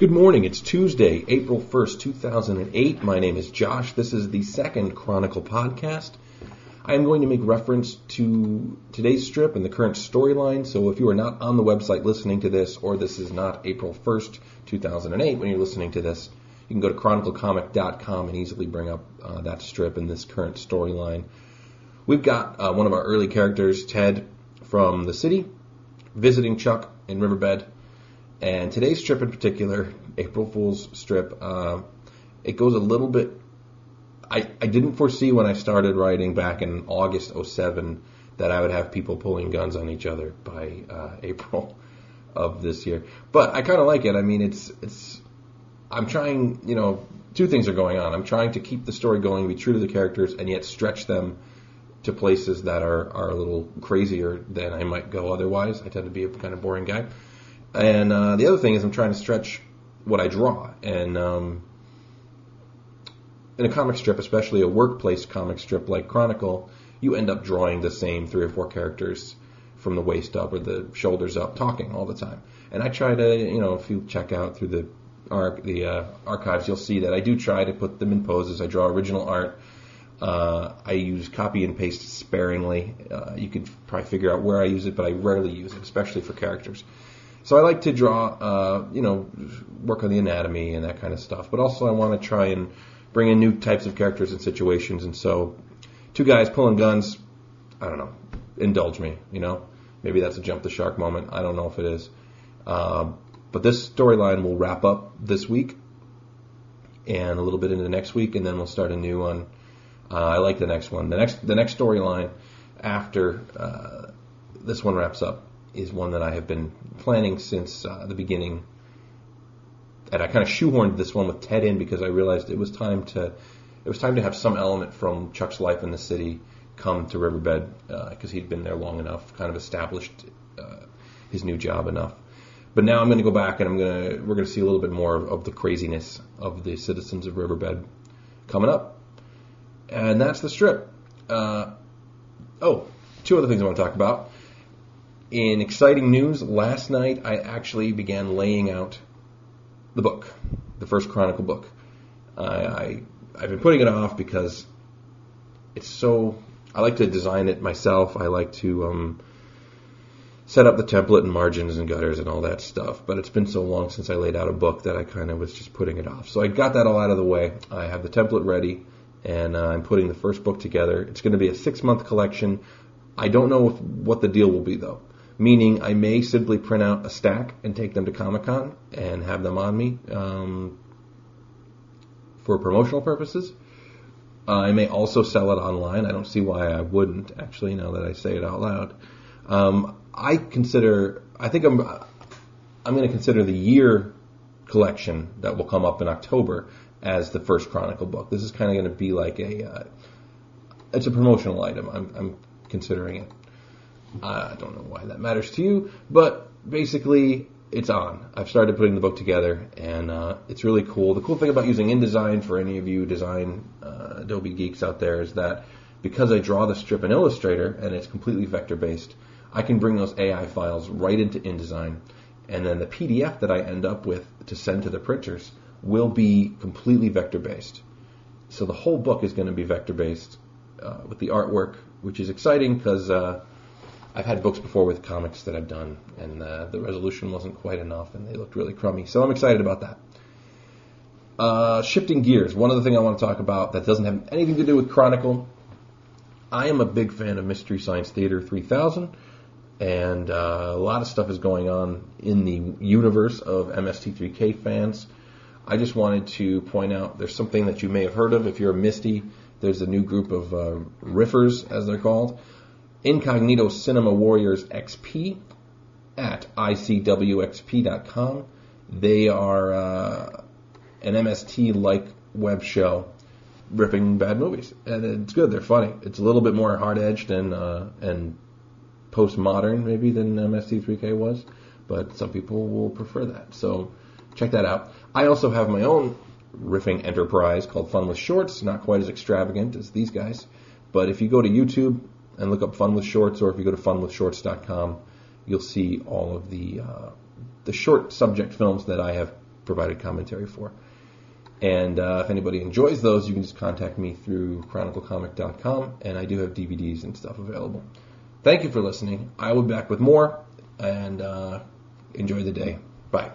Good morning. It's Tuesday, April 1st, 2008. My name is Josh. This is the second Chronicle podcast. I am going to make reference to today's strip and the current storyline. So if you are not on the website listening to this, or this is not April 1st, 2008, when you're listening to this, you can go to chroniclecomic.com and easily bring up uh, that strip and this current storyline. We've got uh, one of our early characters, Ted, from the city, visiting Chuck in Riverbed. And today's strip in particular, April Fool's strip, uh, it goes a little bit. I, I didn't foresee when I started writing back in August 07 that I would have people pulling guns on each other by uh, April of this year. But I kind of like it. I mean, it's it's. I'm trying. You know, two things are going on. I'm trying to keep the story going, be true to the characters, and yet stretch them to places that are are a little crazier than I might go otherwise. I tend to be a kind of boring guy. And uh, the other thing is I'm trying to stretch what I draw. And um, in a comic strip, especially a workplace comic strip like Chronicle, you end up drawing the same three or four characters from the waist up or the shoulders up, talking all the time. And I try to, you know, if you check out through the arc, the uh, archives, you'll see that I do try to put them in poses. I draw original art. Uh, I use copy and paste sparingly. Uh, you could probably figure out where I use it, but I rarely use it, especially for characters. So I like to draw, uh, you know, work on the anatomy and that kind of stuff. But also I want to try and bring in new types of characters and situations. And so, two guys pulling guns, I don't know, indulge me, you know. Maybe that's a jump the shark moment. I don't know if it is. Uh, but this storyline will wrap up this week and a little bit into the next week, and then we'll start a new one. Uh, I like the next one. The next the next storyline after uh, this one wraps up is one that I have been planning since uh, the beginning. And I kind of shoehorned this one with Ted in because I realized it was time to it was time to have some element from Chuck's life in the city come to Riverbed because uh, he'd been there long enough, kind of established uh, his new job enough. But now I'm going to go back and I'm going to we're going to see a little bit more of, of the craziness of the citizens of Riverbed coming up, and that's the strip. Uh, oh, two other things I want to talk about. In exciting news, last night I actually began laying out the book, the first Chronicle book. I, I I've been putting it off because it's so. I like to design it myself. I like to um, set up the template and margins and gutters and all that stuff. But it's been so long since I laid out a book that I kind of was just putting it off. So I got that all out of the way. I have the template ready, and uh, I'm putting the first book together. It's going to be a six month collection. I don't know if, what the deal will be though meaning I may simply print out a stack and take them to Comic Con and have them on me um, for promotional purposes. I may also sell it online. I don't see why I wouldn't, actually, now that I say it out loud. Um, I consider, I think I'm, I'm going to consider the year collection that will come up in October as the first Chronicle book. This is kind of going to be like a, uh, it's a promotional item. I'm, I'm considering it. I don't know why that matters to you, but basically it's on. I've started putting the book together, and uh, it's really cool. The cool thing about using InDesign for any of you design uh, Adobe geeks out there is that because I draw the strip in Illustrator and it's completely vector based, I can bring those AI files right into InDesign, and then the PDF that I end up with to send to the printers will be completely vector based. So the whole book is going to be vector based uh, with the artwork, which is exciting because uh, I've had books before with comics that I've done, and uh, the resolution wasn't quite enough, and they looked really crummy. So I'm excited about that. Uh, shifting gears, one other thing I want to talk about that doesn't have anything to do with Chronicle. I am a big fan of Mystery Science Theater 3000, and uh, a lot of stuff is going on in the universe of MST3K fans. I just wanted to point out there's something that you may have heard of if you're a MSTie. There's a new group of uh, riffers, as they're called Incognito Cinema Warriors XP at icwxp.com. They are uh, an MST like web show ripping bad movies, and it's good. They're funny. It's a little bit more hard edged and uh, and postmodern maybe than MST3K was, but some people will prefer that. So check that out. I also have my own riffing enterprise called Fun with Shorts. Not quite as extravagant as these guys, but if you go to YouTube and look up Fun with Shorts, or if you go to funwithshorts.com, you'll see all of the uh, the short subject films that I have provided commentary for. And uh, if anybody enjoys those, you can just contact me through chroniclecomic.com, and I do have DVDs and stuff available. Thank you for listening. I will be back with more, and uh, enjoy the day. Bye.